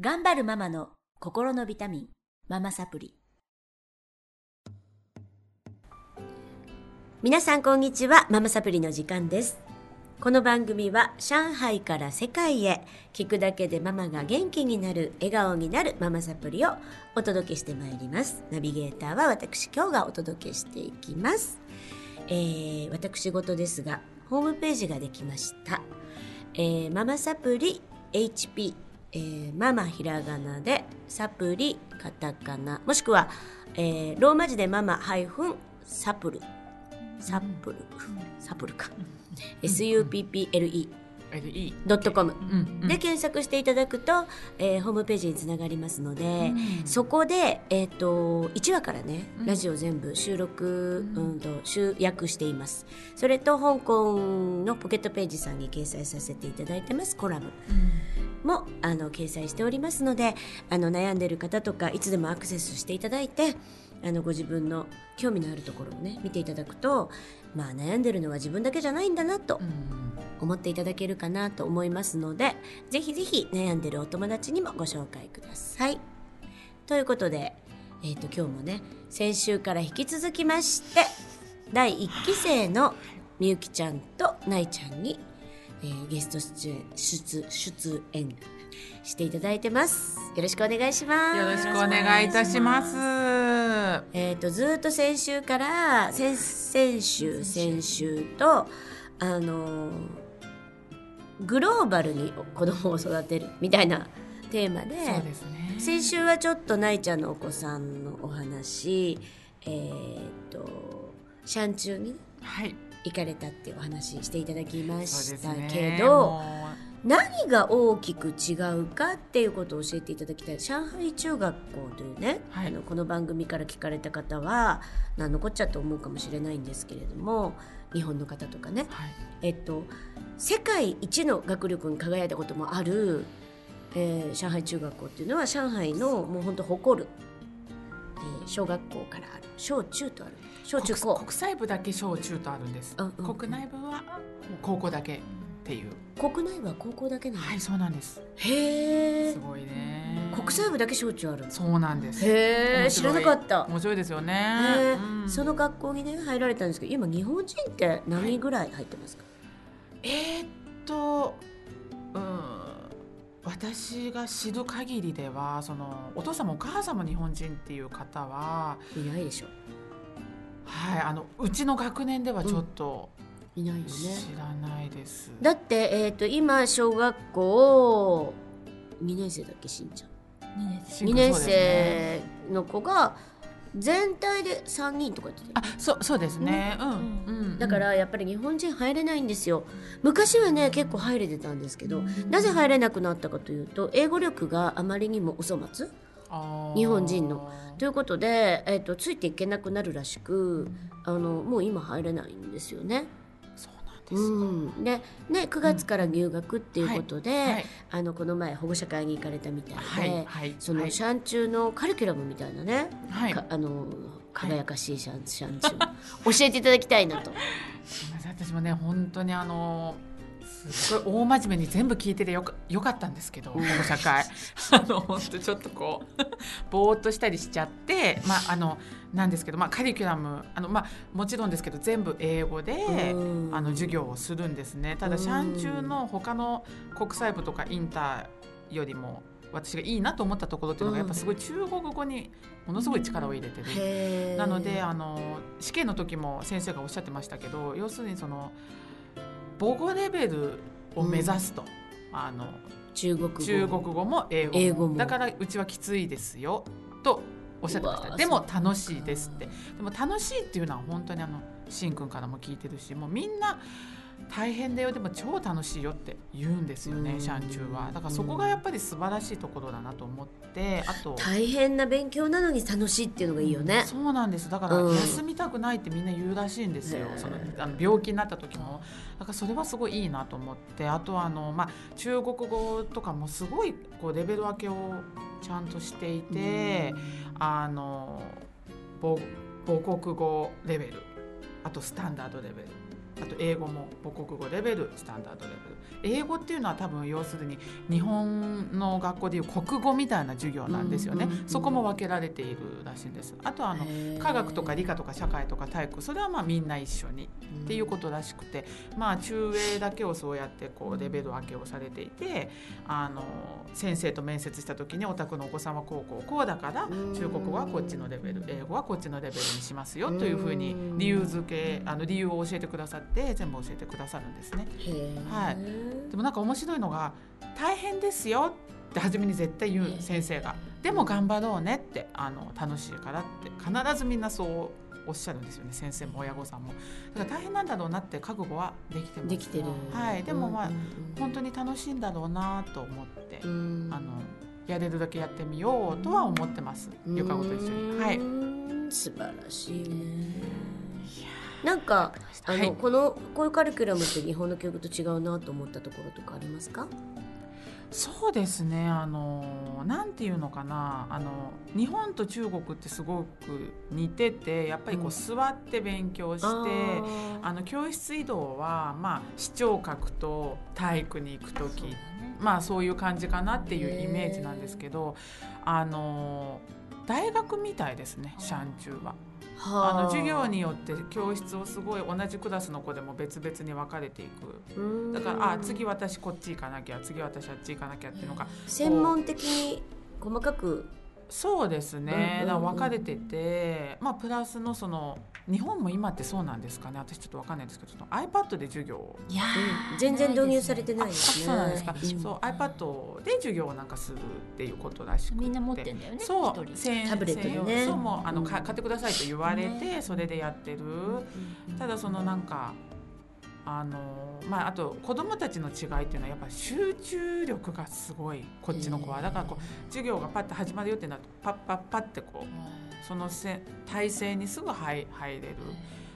頑張るママの心のビタミン、ママサプリ。皆さんこんにちは、ママサプリの時間です。この番組は上海から世界へ聞くだけでママが元気になる、笑顔になるママサプリをお届けしてまいります。ナビゲーターは私今日がお届けしていきます。えー、私事ですが、ホームページができました。えーママサプリ HP、えーママひらがなでサプリカタカナもしくは、えーローマ字でママハイフンサプル。サプル。サプルか。SUPPLE えでいい。ドットコム。うんで検索していただくと、えーホームページにつながりますので、うん。そこで、えー、と1話からねうん。ラジオ全部収録、うん、と集約しています。それと香港のポケットページさんに掲載させていただいてますコラム。もあの掲載しておりますのであの悩んでる方とかいつでもアクセスしていただいてあのご自分の興味のあるところをね見ていただくと、まあ、悩んでるのは自分だけじゃないんだなとうん思っていただけるかなと思いますのでぜひぜひ悩んでるお友達にもご紹介ください。ということで、えー、と今日もね先週から引き続きまして第1期生のみゆきちゃんとないちゃんに、えーゲスト出演出出演していただいてます。よろしくお願いします。よろしくお願いいたします。えー、とずっと先週から先々週先週とあのーグローバルに子供を育てるみたいなテーマでそうですね。先週はちょっとないちゃんのお子さんのお話えー、とシャンチューにはい。行かれたっていうお話していただきました。けど、も何が大きく違うかっていうことを教えていただきたい上海中学校というね、はいあのこの番組から聞かれた方は何のこっちゃと思うかもしれないんですけれども日本の方とかねう、はい。えっと、世界一の学力に輝いたこともある、えー上海中学校っていうのは上海のもう本当誇る、えー小学校からある小中とある小中高国国際部だけ小中とあるんです。うんうん国内部は高校だけっていう。国内部は高校だけなの、はい、そうなんです。へえすごいね。国際部だけ小中ある。そうなんです。へえ知らなかった。面白いですよね。その学校にね入られたんですけど今日本人って何人ぐらい入ってますか、えーっと、うん、私が知る限りではそのお父様お母様日本人っていう方はいないでしょ。はいあのうちの学年ではちょっといないよね。知らないです。だって、えー、と今小学校2年生だっけしんちゃん。2年生の子が全体で3人とか言ってあそうそうですね。うん。うん。だからやっぱり日本人入れないんですよ。昔はね結構入れてたんですけどなぜ入れなくなったかというと英語力があまりにもお粗末日本人の。ということで、えー、とついていけなくなるらしくあのもう今入れないんですよね。ですか。うん、で、ね、9月から入学っていうことで、はい。あのこの前保護者会に行かれたみたいで、はい。はい。そのはい。シャンチューのカリキュラムみたいなね、はい。かあの輝かしいシャン,、シャンチュー。教えていただきたいなと。すみません。私もね本当にあのすごい大真面目に全部聞いててよかよかったんですけど保護者会。あの本当ちょっとこうぼーっとしたりしちゃってまああのなんですけどまあカリキュラムあのまあもちろんですけど全部英語でうん。あの授業をするんですね。ただうん。シャンチューの他の国際部とかインターよりも私がいいなと思ったところっていうのがやっぱすごい中国語にものすごい力を入れてる。なのであの試験の時も先生がおっしゃってましたけど要するにその母語レベルを目指すと、あの中国語。中国語も英語も。だからうちはきついですよ。とおっしゃってました。でも楽しいですって。でも楽しいっていうのは本当にあのしんくんからも聞いてるしもうみんな大変だよでも超楽しいよって言うんですよね、うん。シャンチューは。だからそこがやっぱり素晴らしいところだなと思ってあと大変な勉強なのに楽しいっていうのがいいよね。そうなんです。だからうん。休みたくないってみんな言うらしいんですよ、そのあの病気になった時も。だからそれはすごいいいなと思ってあとはあの、まあ、中国語とかもすごいこうレベル分けをちゃんとしていて、あの母母国語レベル。あとスタンダードレベルあと英語も母国語レベルスタンダードレベル。英語っていうのは多分要するに日本の学校でいう国語みたいな授業なんですよね、そこも分けられているらしいんです。あとはあの科学とか理科とか社会とか体育それはまあみんな一緒にっていうことらしくて、まあ中英だけをそうやってこうレベル分けをされていてあの先生と面接した時にお宅のお子さんはこうこうこうだからうん。中国語はこっちのレベル英語はこっちのレベルにしますよというふうに理由付けあの理由を教えてくださって全部教えてくださるんですね。はいでもなんか面白いのが大変ですよって初めに絶対言うええ。先生がでも頑張ろうねってあの楽しいからって必ずみんなそうおっしゃるんですよね先生も親御さんも。だから大変なんだろうなって覚悟はできてます。できてる。はい。でもまあ、うんうん本当に楽しいんだろうなと思って、うん。あのやれるだけやってみようとは思ってます。ゆか子と一緒に。はいい。素晴らしいねなんかあの、はい。このこういうカリキュラムって日本の教育と違うなと思ったところとかありますか？そうですね。あのなんていうのかな。あの日本と中国ってすごく似ててやっぱりこうん。う座って勉強して、あの教室移動はまあ視聴覚と体育に行く時まあそういう感じかなっていうイメージなんですけどあの大学みたいですねシャン中は。あ。の授業によって教室をすごい同じクラスの子でも別々に分かれていく。だからあ次私こっち行かなきゃ次私あっち行かなきゃっていうのが専門的に細かく。そうですね、うんうんうん分かれてて、まあ、プラスのその日本も今ってそうなんですかね？私ちょっと分かんないですけど iPad で授業をいやうん全然導入されてないあですね。そうなんですか、うん。そう iPad で授業をなんかするっていうことらしくて。みんな持ってんだよねそうタブレットにね。生そうもうあのう買ってくださいと言われて、ねそれでやってる。ただそのなんかあのまああと子供たちの違いっていうのはやっぱ集中力がすごいこっちの子は。だからこう授業がパッと始まるよってなるとパッパッパッってこうそのせ体勢にすぐ入入れる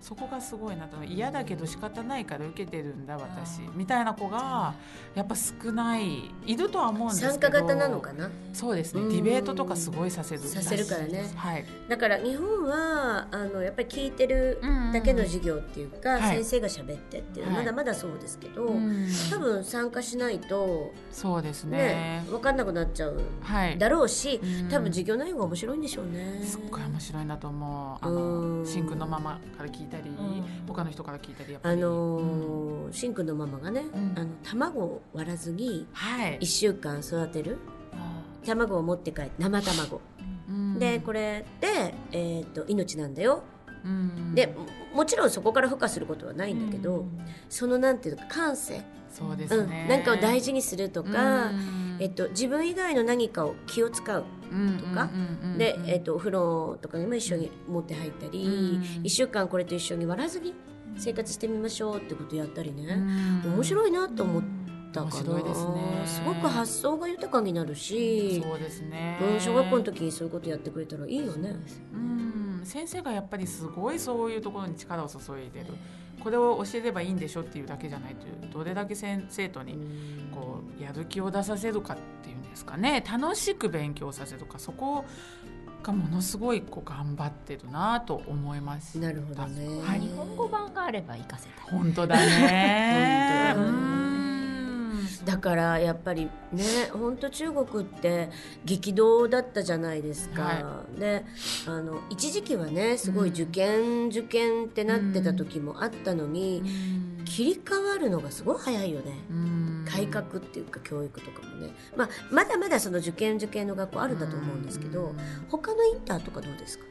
そこがすごいなと。嫌だけど仕方ないから受けてるんだ私。みたいな子がやっぱ少ないいるとは思うんですけど。参加型なのかな？そうですね。うん。ディベートとかすごいさせるさせるからね。はい。だから日本はあのやっぱり聞いてるだけの授業っていうか、はい。先生が喋ってっていうのははい。まだまだそうですけど、うん。多分参加しないとそうですね。ね分かんなくなっちゃうはい。だろうし、うん。多分授業内容が面白いんでしょうね。すっごい面白いなと思う。あうん。のシンくんのママから聞いたりうん。他の人から聞いたりあり。のうん。ーしんくんのママがね、ん。あの卵を割らずにはい。1週間育てる。卵を持って帰って生卵、うん。でこれって、えー、と命なんだよ、うん。でももちろんそこから孵化することはないんだけど、そのなんていうのか感性、そうでうん。すねなんかを大事にするとか、うん。えっと、自分以外の何かを気を使うとかで、えっと、お風呂とかにも一緒に持って入ったり、うん1週間これと一緒に割らずに生活してみましょうってことやったりね、うん面白いなと思ったかな面白いですねすごく発想が豊かになるし、そうですねうん、小学校の時にそういうことやってくれたらいいよね。うん先生がやっぱりすごいそういうところに力を注いでるこれを教えればいいんでしょっていうだけじゃないというどれだけ先生徒にこうやる気を出させるかっていうんですかね楽しく勉強させるかそこがものすごいこう頑張ってるなと思います。なるほどね。はい日本語版があれば活かせたい本当だね。本当だねうんだからやっぱりね本当中国って激動だったじゃないですか、はであの一時期はねすごい受験、受験ってなってた時もあったのに、切り替わるのがすごい早いよね。うん。改革っていうか教育とかもね、まあ、まだまだその受験受験の学校あるんだと思うんですけど他のインターとかどうですか？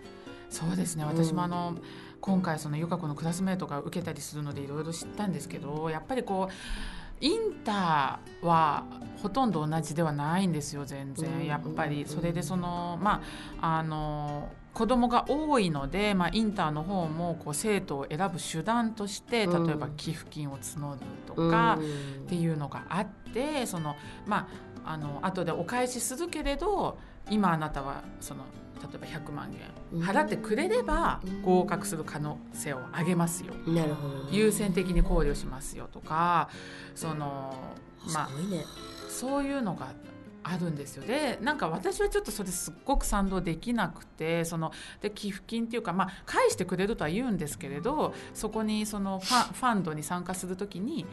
そうですね。私もあの、今回その由香子のクラスメートが受けたりするのでいろいろ知ったんですけどやっぱりこうインターはほとんど同じではないんですよ全然、うん。やっぱうん。りそれでそのまああの子供が多いので、まあ、インターの方もこう生徒を選ぶ手段として例うん。えば寄付金を募るとか、うん。っていうのがあってそのまああの後でお返しするけれど今あなたはその例えば100万円払ってくれればうん。合格する可能性を上げますよ。なるほど。ね優先的に考慮しますよとかそのまあね。そういうのがあるんですよ。でなんか私はちょっとそれすっごく賛同できなくてそので寄付金っていうか、まあ、返してくれるとは言うんですけれどそこにそのファンファンドに参加するときに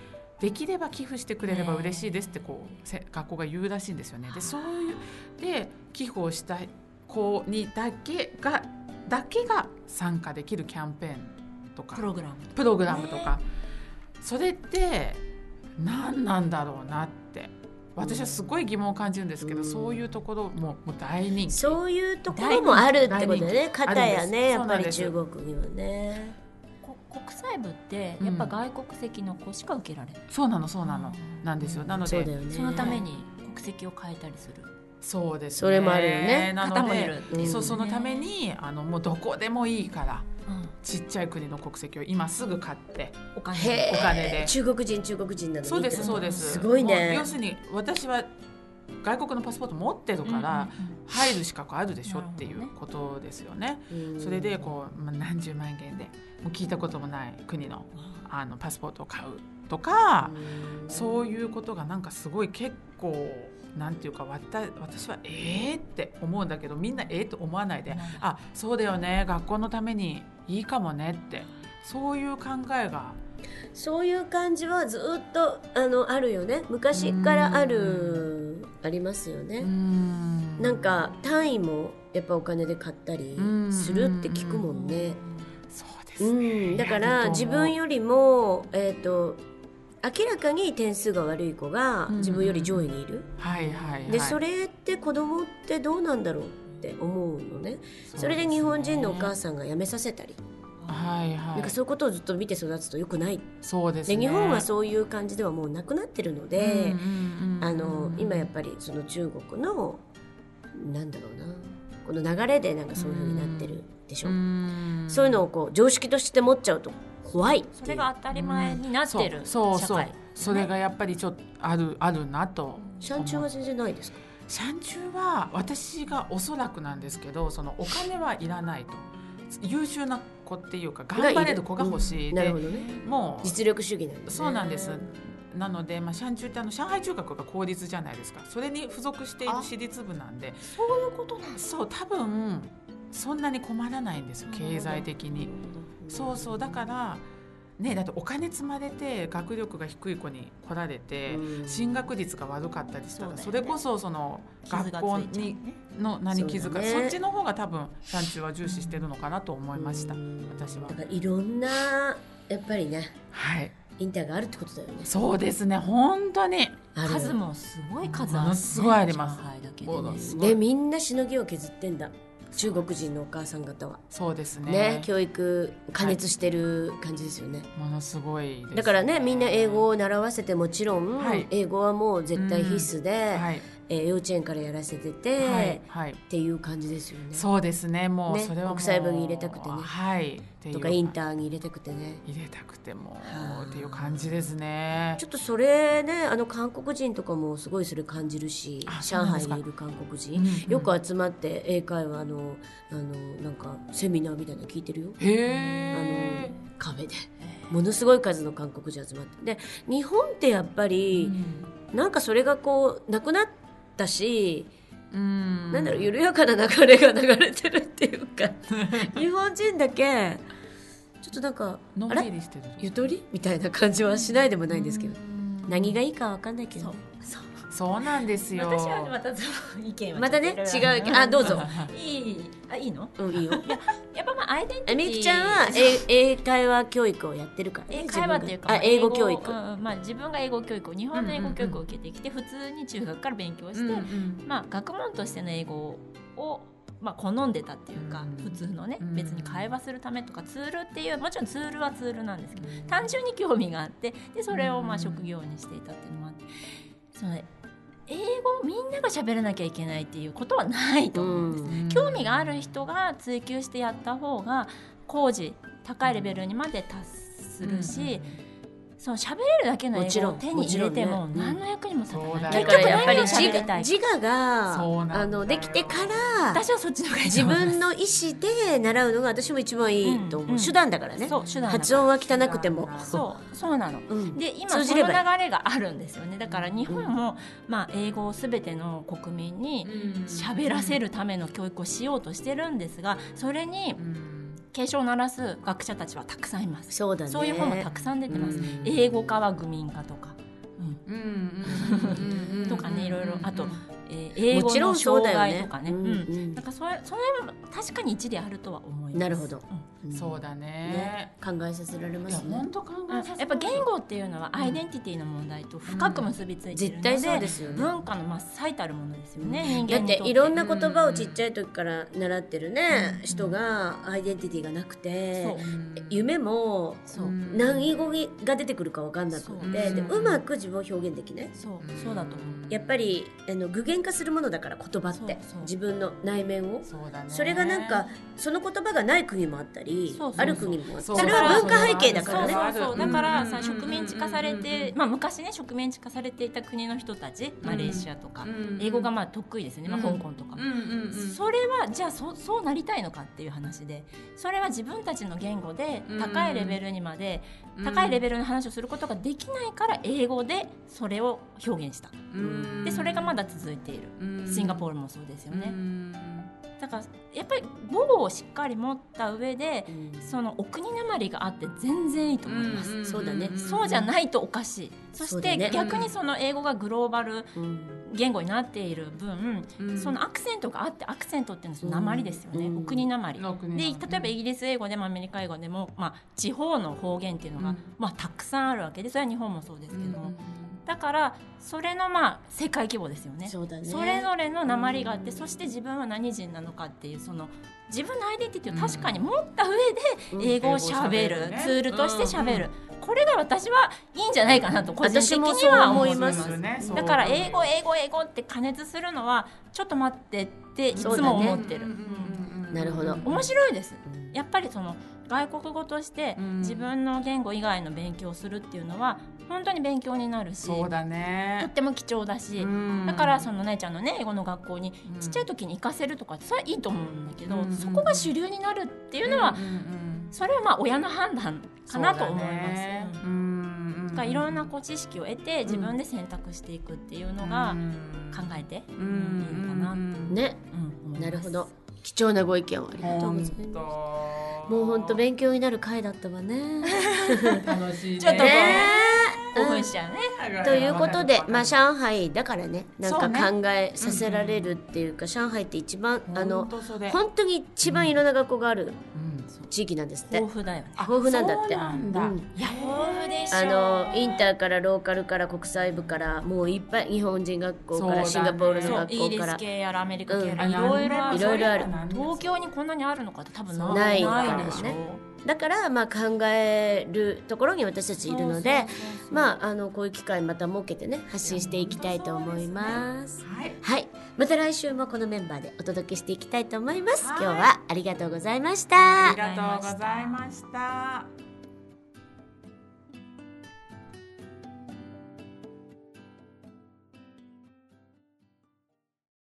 できれば寄付してくれれば嬉しいですってこうせ学校が言うらしいんですよね。でそういうで寄付をしたい子にだけがだけが参加できるキャンペーンとか。プログラムプログラムとか、それって何なんだろうなって私はすごい疑問を感じるんですけど、うん。そういうところももう大人気。そういうところもあるってことね。大人気。片やねやっぱり中国にはね。こ国際部ってうん。やっぱ外国籍の子しか受けられない、そうなのそうなの、うん。なんですよ。なのでそうだよね。そのために国籍を変えたりする。そうですね。それもあるよね。なのでうね。そうそのためにあのもうどこでもいいからうん。ちっちゃい国の国籍を今すぐ買ってお金。お金で。中国人中国人なのに。そうですそうです。すごいね。要するに私は外国のパスポート持ってるから、入る資格あるでしょっていうことですよね。うん。それでこう、まあ、何十万円でもう聞いたこともない国のあのパスポートを買うとか、うん。そういうことがなんかすごい結構なんていうかわた私はええって思うんだけどみんなええって思わないで、あそうだよね学校のためにいいかもねってそういう考えがそういう感じはずっとあのあるよね。昔からあるありますよね。ん。なんか単位もやっぱお金で買ったりするって聞くもんね。そうですうね、ん。だから自分よりもえっと明らかに点数が悪い子がうん。自分より上位にいる。はいはいはい。でそれって子供ってどうなんだろうって思うのね。それで日本人のお母さんが辞めさせたりはいはい。なんかそういうことをずっと見て育つとよくない。そうですね。で日本はそういう感じではもうなくなってるので、今やっぱりその中国のなんだろうな。この流れでなんかそういうふうになってるでしょ、うん。そういうのをこう常識として持っちゃうと怖いそれが当たり前になってるそうそうそう。社会それがやっぱりちょっとあるあるなとシャンチューは全然ないですか？シャンチューは私がおそらくなんですけどそのお金はいらないと。優秀な子っていうか頑張れる子が欲しい、でなるほどね。もう実力主義なんですね。そうなんです。なので、まあ、シャンチューってあの上海中学が公立じゃないですか。それに付属している私立部なんで。そういうことなんですそう多分そんなに困らないんですよ経済的に。そうそう。だからねだってお金積まれて学力が低い子に来られて、うん。進学率が悪かったりしたらそ,、れこそその学校ねにの何傷かそ,、っちの方が多分シャンチューは重視してるのかなと思いました、うん。私は。だからいろんなやっぱりねはい。インターがあるってことだよね。そうですね本当に。数もすごい数ある、ものすごいあります。でみんなしのぎを削ってんだ中国人のお母さん方は。そうですね。ね教育加熱してる感じですよね、ものすごいですだからねみんな英語を習わせてもちろん、はい。英語はもう絶対必須で、はい。えー幼稚園からやらせてて、はい、はい、っていう感じですよね。そうですね。もうねそれはもう国際部に入れたくてね。はいとかインターに入れたくてね。入れたくてもはあっていう感じですね。ちょっとそれねあの韓国人とかもすごいそれ感じるし上海にいる韓国人、うんうん。よく集まって英会話のあのなんかセミナーみたいなの聞いてるよ。へあえのカフェで。ものすごい数の韓国人集まって。で日本ってやっぱり、なんかそれがこうなくなったし、うん。なんだろう緩やかな流れが流れてるっていうか。日本人だけちょっとなんかのんあれびりしてる。ゆとり？みたいな感じはしないでもないんですけど。うん。何がいいかわかんないけどね、そう。なんですよ。私はまたその意見はまたね違うあどうぞ。いい？あいいの？うんいいよ。やっぱまあアイデンティティ。あみゆきちゃんは英英会話教育をやってるから、ね、英会話っていうか、英語教育、まあ、自分が英語教育を日本の英語教育を受けてきて、普通に中学から勉強して、うんうん。まあ、学問としての英語を、まあ、好んでたっていうか、うん普通のね、うん。別に会話するためとかツールっていうもちろんツールはツールなんですけど単純に興味があってでそれをまあうん。職業にしていたっていうのもあってその英語をみんなが喋らなきゃいけないっていうことはないと思うんです。うん。興味がある人が追求してやった方が工事高いレベルにまで達するし、その喋れるだけのもちろん英語を手に入れても何の役にも立たない、そうだだ結局やっぱり何を自喋りたい自我があのできてから私はそっちの方がいいと自思います分の意思で習うのが私も一番いいと思う、うん。手段だからね。そう手段だから。発音は汚くても。そうそうなの。うん。で今通その流じれば。いいれがあるんですよね。だから日本も、まあ、英語をすべての国民に喋らせるための教育をしようとしてるんですがそれにうん警鐘を鳴らす学者たちはたくさんいます。そうだね。そういう本もたくさん出てます、うん。英語化は愚民化とか。うん。うんうんとかねいろいろ。あとうんえー英語の障害とかね。ううんんうん。なんかそれそれも確かに一理あるとは思います。なるほど。うんうんそうだね。ね考えさせられまいやすね本当考えさせやっぱ言語っていうのはアイデンティティの問題と深く結びついているので,、絶対そうですよね。文化の真っ最たるものですよね、人だっ間にとって。ていろんな言葉をちっちゃい時から習ってるね、うん。人がアイデンティティがなくて、夢も何語が出てくるか分かんなくてでう。んうまく自分を表現できない。そう。そうだと思う。やっぱりあの具現化するものだから言葉って。そうそう。自分の内面を。そうだね。それがなんかその言葉がない国もあったりそうそうそう。ある国も。そう。りそれは文化背景だからね。そうそうそう。だからさうん植民地化されて、まあ、昔ね植民地化されていた国の人たちマレーシアとか、うん英語がまあ得意ですね、まあ、うん香港とか。も、うんうんうん。それはじゃあそそうなりたいのかっていう話でそれは自分たちの言語で高いレベルにまで、高いレベルの話をすることができないから英語でそれを表現した。うん。でそれがまだ続いている。うんシンガポールもそうですよね、うんだからやっぱり母語をしっかり持った上でうん。そのお国なまりがあって全然いいと思います、んそうだね。そうじゃないとおかしい。そして逆にその英語がグローバルうん。言語になっている分、うん。そのアクセントがあってアクセントっていうのはその訛りですよね、うん。お国なまり。での例えばイギリス英語でもアメリカ英語でも、まあ、地方の方言っていうのが、うん。まあ、たくさんあるわけでそれは日本もそうですけど。も、うんだからそれのまあ世界規模ですよね。そうだね。それぞれの鉛があって、うん。そして自分は何人なのかっていうその自分のアイデンティティを確かに持った上うん。で英語をしゃべる、ツールとしてしゃべる、これが私はいいんじゃないかなと個人的には思そう思いいま。ます。すねだから英語英語英語って加熱するのはちょっと待ってっていつも思ってる、うんうんうんうんなるほど。面白いです。うんやっぱりその外国語としてうん。自分の言語以外の勉強をするっていうのは本当に勉強になるしそうだとっねても貴重だし、うん。だからその姉ちゃんのね英語の学校にうん。ちっちゃい時に行かせるとかそれはいいと思うんだけど、うん。そこが主流になるっていうのは、んんうんそれはまあ親の判断かなと思います。そうだね。ううんいろんなこう知識を得て自分で選択していくっていうのが考えて、ううん。いいのかな、うん。ねなるほど。貴重なご意見をありがとうございますもう本当勉強になる回だったわね。楽しいねちょっとこうね興奮しちゃうね。ということで、まあ、上海だからねなんか考えさせられるっていうか、上海って一番あの本当に一番いろんな学校があるうん。地域なんですって。豊富だよ。ね。豊富なんだって。いや豊富でしょ。あのインターからローカルから国際部からもういっぱい日本人学校から、シンガポールの学校から。系やらアメリカ系やらうん。いろいろある。いろいろある。東京にこんなにあるのかって多分なないいからでしょ。ねだからまあ考えるところに私たちいるのでまああのこういう機会また設けてね発信していきたいと思います。はいはい、また来週もこのメンバーでお届けしていきたいと思います。はい今日はありがとうございました。ありがとうございました